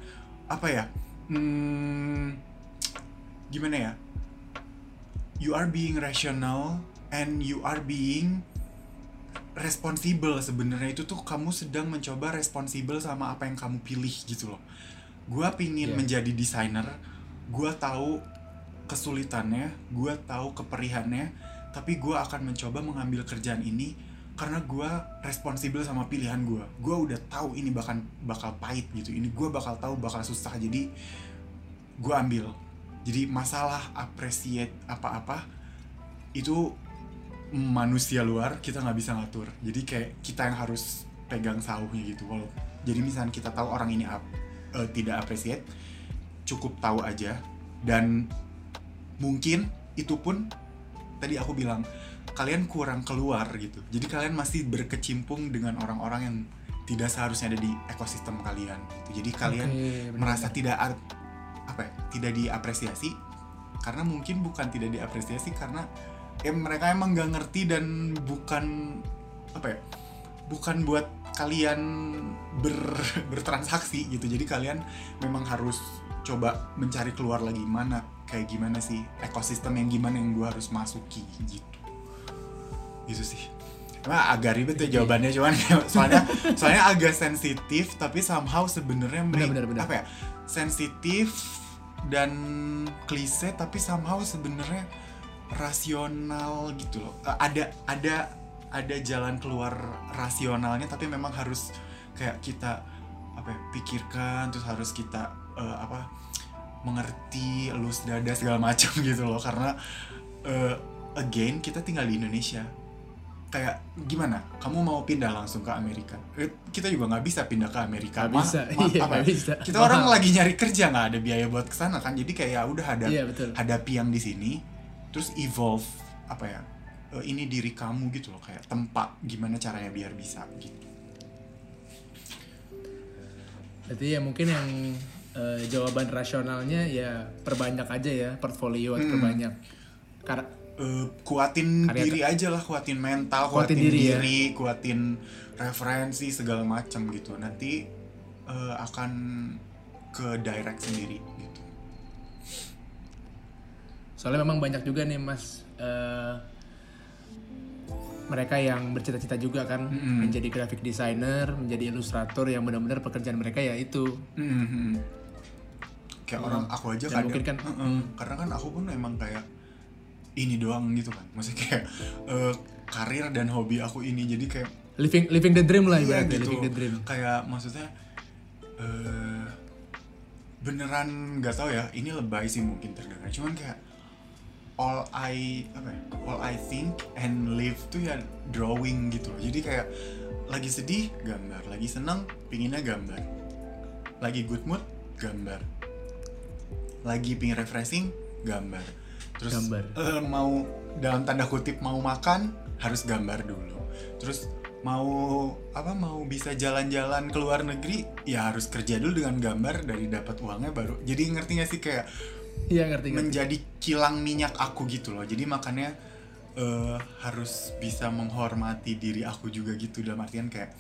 apa ya? Hmm, gimana ya? You are being rational and you are being responsible sebenarnya. Itu tuh kamu sedang mencoba responsibel sama apa yang kamu pilih gitu loh. Gua pingin Iya. menjadi desainer gua tahu kesulitannya gua tahu keperihannya tapi gua akan mencoba mengambil kerjaan ini karena gua responsibel sama pilihan gua. Gua udah tahu ini bakal bakal pahit gitu. Ini gua bakal tahu bakal susah. Jadi gua ambil. Jadi masalah appreciate apa-apa itu manusia luar kita nggak bisa ngatur. Jadi kayak kita yang harus pegang sauhnya gitu. Walau jadi misalnya kita tahu orang ini ap- eh, tidak appreciate cukup tahu aja. Dan mungkin itu pun tadi aku bilang kalian kurang keluar gitu jadi kalian masih berkecimpung dengan orang-orang yang tidak seharusnya ada di ekosistem kalian gitu. jadi kalian benar-benar. merasa tidak apa ya, tidak diapresiasi karena mungkin bukan tidak diapresiasi karena ya mereka emang nggak ngerti dan bukan apa ya bukan buat kalian ber, bertransaksi gitu jadi kalian memang harus coba mencari keluar lagi mana kayak gimana sih ekosistem yang gimana yang gue harus masuki gitu. Gitu sih. Emang agak ribet ya jawabannya cuman soalnya soalnya agak sensitif tapi somehow sebenarnya apa ya sensitif dan klise tapi somehow sebenarnya rasional gitu loh. Eh, ada ada ada jalan keluar rasionalnya tapi memang harus kayak kita apa ya, pikirkan terus harus kita eh, apa mengerti elus dada segala macam gitu loh. Karena eh, again kita tinggal di Indonesia. Kayak gimana? Kamu mau pindah langsung ke Amerika? Eh, kita juga nggak bisa pindah ke Amerika. Ma- bisa, ma- iya, apa nggak ya, bisa. kita Mahal. orang lagi nyari kerja nggak ada biaya buat ke sana kan. Jadi kayak ya udah ada Iya, betul. hadapi yang di sini. Terus evolve apa ya eh, ini diri kamu gitu loh. Kayak tempat gimana caranya biar bisa gitu. Berarti ya mungkin yang eh, jawaban rasionalnya ya perbanyak aja ya portfolio Hmm. perbanyak. Karena Eh, kuatin Karya- diri aja lah kuatin mental Kuatin kuatin, diri ya. diri, kuatin referensi segala macam gitu nanti eh, akan ke direct sendiri gitu soalnya memang banyak juga nih mas eh, mereka yang bercita-cita juga kan Mm-mm. menjadi graphic designer, menjadi ilustrator yang benar-benar pekerjaan mereka ya itu. Mhm. Kayak orang aku aja Dan kadang kan- Heeh. karena kan aku pun emang kayak ini doang gitu kan maksudnya kayak eh, karir dan hobi aku ini jadi kayak Living living the dream lah Iya ibaratnya gitu. living the dream. Kayak maksudnya eh beneran nggak tahu ya. Ini lebay sih mungkin terdengar. Cuman kayak all I apa ya? All I think and live tuh ya drawing gitu loh. Jadi kayak lagi sedih gambar lagi seneng pinginnya gambar lagi good mood gambar lagi pingin refreshing gambar. Terus Gambar. eh, mau dalam tanda kutip mau makan harus gambar dulu. Terus mau apa mau bisa jalan-jalan ke luar negeri ya harus kerja dulu dengan gambar dari dapat uangnya baru. Jadi ngerti gak sih kayak Iya ngerti ngerti. menjadi kilang minyak aku gitu loh. Jadi makanya eh, harus bisa menghormati diri aku juga gitu. Dalam artian kayak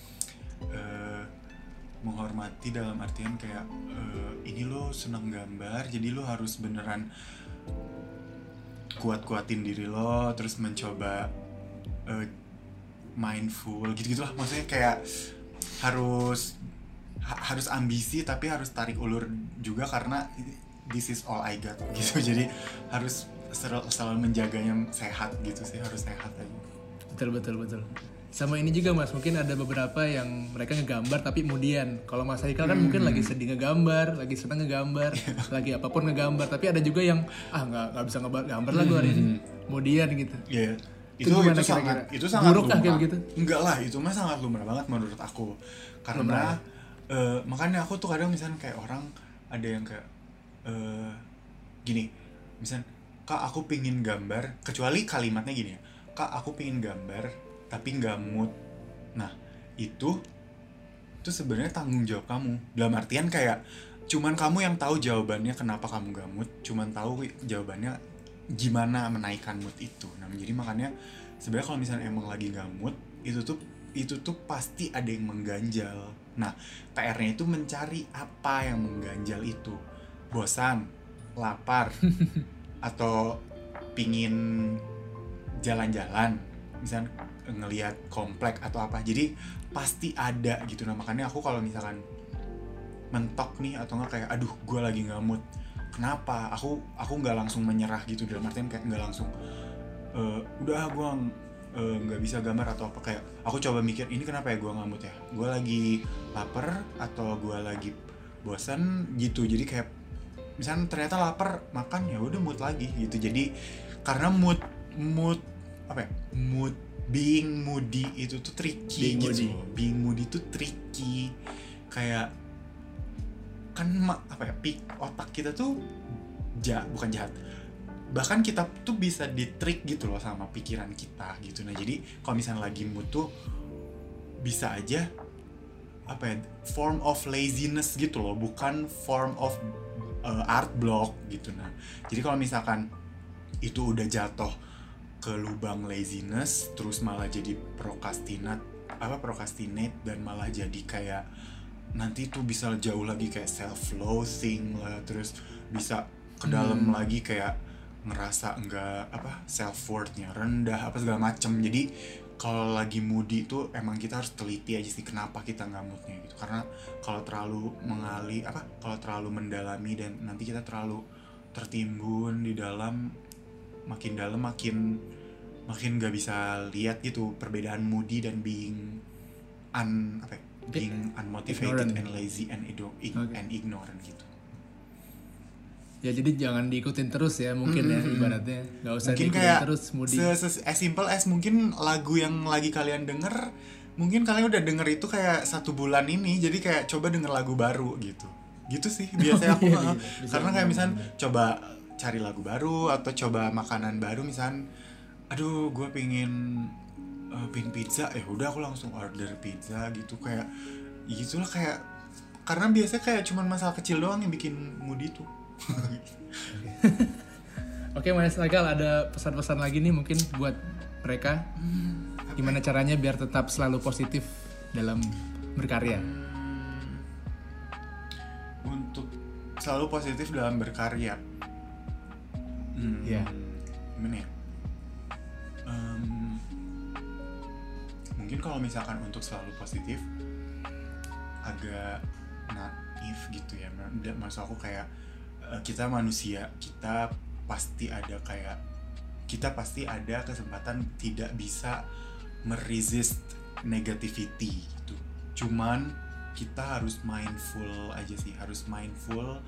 eh, menghormati dalam artian kayak eh, ini lo senang gambar jadi lo harus beneran kuat-kuatin diri lo terus mencoba eh, mindful gitu gitulah maksudnya kayak harus ha- harus ambisi tapi harus tarik ulur juga karena this is all I got gitu. Jadi harus sel- selalu menjaganya sehat gitu sih. Harus sehat aja. Betul betul betul. Sama ini juga mas, mungkin ada beberapa yang mereka ngegambar tapi kemudian kalau Mas Haikal kan mungkin lagi sedih ngegambar, lagi seneng ngegambar, lagi apa pun ngegambar. Tapi ada juga yang ah nggak nggak bisa ngegambar lah gue hari ini. Kemudian gitu. Iya. Itu Itu itu sangat kira-kira? itu sangat Buruk lumrah. begitu? Enggak lah, itu mah sangat lumrah banget menurut aku. Karena eh, makanya aku tuh kadang misalnya kayak orang ada yang kayak eh gini, misalnya kak aku pingin gambar, kecuali kalimatnya gini ya, kak aku pingin gambar tapi nggak mood. Nah itu itu sebenarnya tanggung jawab kamu. Dalam artian kayak cuman kamu yang tahu jawabannya kenapa kamu gak mood, cuman tahu jawabannya gimana menaikkan mood itu. Nah, jadi makanya sebenarnya kalau misalnya emang lagi gak mood, itu tuh itu tuh pasti ada yang mengganjal. Nah, PR-nya itu mencari apa yang mengganjal itu. Bosan, lapar, atau pingin jalan-jalan, misalnya ngelihat komplek atau apa. Jadi pasti ada gitu. Nah, makanya aku kalau misalkan mentok nih atau nggak kayak aduh gue lagi nggak mood. Kenapa? Aku aku nggak langsung menyerah gitu. Dalam artian kayak nggak langsung "Eh, udah gue nggak bisa gambar atau apa. Kayak aku coba mikir ini kenapa ya gue nggak mood ya? Gue lagi lapar atau gue lagi bosan gitu. Jadi kayak misalnya ternyata lapar makan ya udah mood lagi gitu. Jadi karena mood mood apa ya mood being moody itu tuh tricky Being gitu moody. being moody tuh tricky. Kayak kan apa ya pik otak kita tuh ja bukan jahat. Bahkan kita tuh bisa ditrik gitu loh sama pikiran kita gitu. Nah jadi kalau misalnya lagi mood tuh bisa aja apa ya form of laziness gitu loh. Bukan form of uh, art block gitu. Nah jadi kalau misalkan itu udah jatuh ke lubang laziness terus malah jadi procrastinate apa procrastinate dan malah jadi kayak nanti tuh bisa jauh lagi kayak self loathing lah terus bisa ke dalam Hmm. lagi kayak ngerasa enggak apa self worthnya rendah apa segala macem jadi kalau lagi moody itu emang kita harus teliti aja sih kenapa kita nggak moodnya gitu karena kalau terlalu mengali apa kalau terlalu mendalami dan nanti kita terlalu tertimbun di dalam makin dalam makin makin nggak bisa lihat gitu perbedaan moody dan being un apa ya, being unmotivated Ignorant. and lazy and ido- ig- Oke. and ignorant gitu Ya jadi jangan diikutin terus ya mungkin ya Mm-mm. ibaratnya nggak usah mungkin diikutin kayak terus moody. se- se- as simple as mungkin lagu yang lagi kalian denger mungkin kalian udah denger itu kayak satu bulan ini jadi kayak coba denger lagu baru gitu gitu sih biasanya aku Iya, heeh. iya, bisa karena kayak benar, misal coba cari lagu baru atau coba makanan baru misal aduh gue pingin eh, pingin pizza ya udah aku langsung order pizza gitu kayak gitulah kayak karena biasanya kayak cuman masalah kecil doang yang bikin moody tuh Oke Mas Haikal ada pesan-pesan lagi nih mungkin buat mereka gimana caranya biar tetap selalu positif dalam berkarya. Hmm, untuk selalu positif dalam berkarya. Hmm, Iya. Gimana ya? Em, mungkin kalau misalkan untuk selalu positif agak naif gitu ya. Maksud aku kayak eh, kita manusia, kita pasti ada kayak kita pasti ada kesempatan tidak bisa meresist negativity gitu. Cuman kita harus mindful aja sih, harus mindful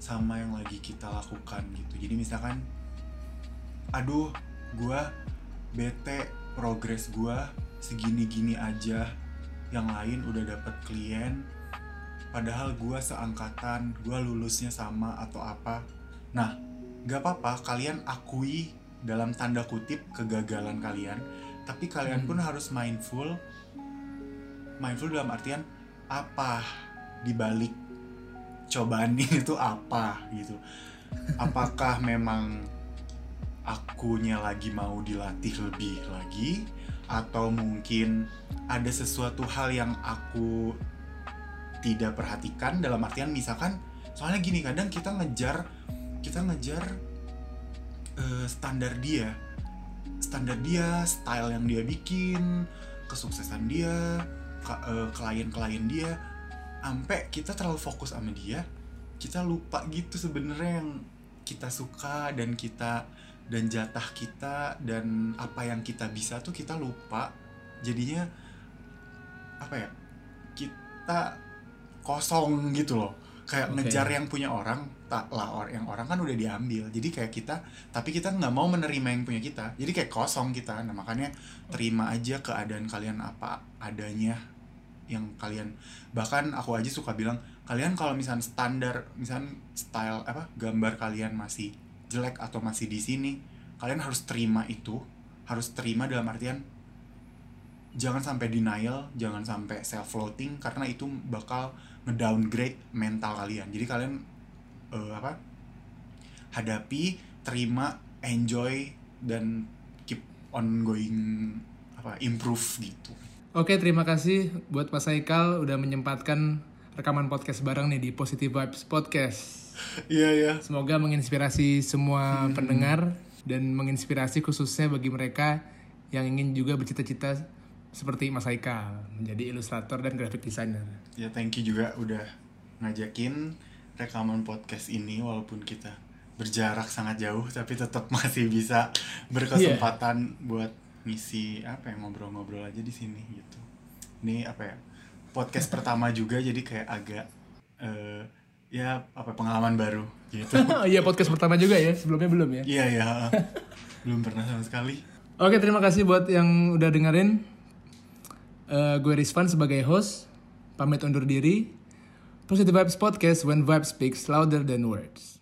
sama yang lagi kita lakukan gitu. Jadi misalkan aduh, gua bete progres gua segini-gini aja. Yang lain udah dapet klien padahal gue seangkatan gue lulusnya sama atau apa. Nah gak apa-apa kalian akui dalam tanda kutip kegagalan kalian tapi kalian pun harus mindful mindful dalam artian apa dibalik cobaan ini tuh apa gitu. Apakah memang akunya lagi mau dilatih lebih lagi? Atau mungkin ada sesuatu hal yang aku tidak perhatikan dalam artian misalkan soalnya gini kadang kita ngejar kita ngejar eh, standar dia. Standar dia style yang dia bikin kesuksesan dia eh, klien-klien dia sampai kita terlalu fokus sama dia kita lupa gitu sebenarnya yang kita suka dan kita dan jatah kita dan apa yang kita bisa tuh kita lupa. Jadinya apa ya kita kosong gitu loh. Kayak Oke. ngejar yang punya orang tak lah or- yang orang kan udah diambil. Jadi kayak kita tapi kita nggak mau menerima yang punya kita. Jadi kayak kosong kita. Nah makanya terima aja keadaan kalian apa adanya yang kalian bahkan aku aja suka bilang kalian kalau misalnya standar misalnya style apa gambar kalian masih jelek atau masih di sini kalian harus terima itu harus terima dalam artian jangan sampai denial jangan sampai self floating karena itu bakal ngedowngrade mental kalian. Jadi kalian eh, apa hadapi terima enjoy dan keep on going apa improve gitu Oke, terima kasih buat Mas Haikal udah menyempatkan rekaman podcast bareng nih di Positive Vibes Podcast. iya iya Semoga menginspirasi semua pendengar dan menginspirasi khususnya bagi mereka yang ingin juga bercita-cita seperti Mas Haikal menjadi ilustrator dan graphic designer. ya thank you juga udah ngajakin rekaman podcast ini walaupun kita berjarak sangat jauh tapi tetap masih bisa berkesempatan buat ngisi apa ya ngobrol-ngobrol aja di sini gitu ini apa ya podcast pertama juga jadi kayak agak eh, ya apa pengalaman baru gitu Oh iya podcast pertama juga ya, sebelumnya belum ya. iya ya belum pernah sama sekali Oke, terima kasih buat yang udah dengerin. Eh, gue Rizvan sebagai host, pamit undur diri. Positive Vibes Podcast when vibe speaks louder than words.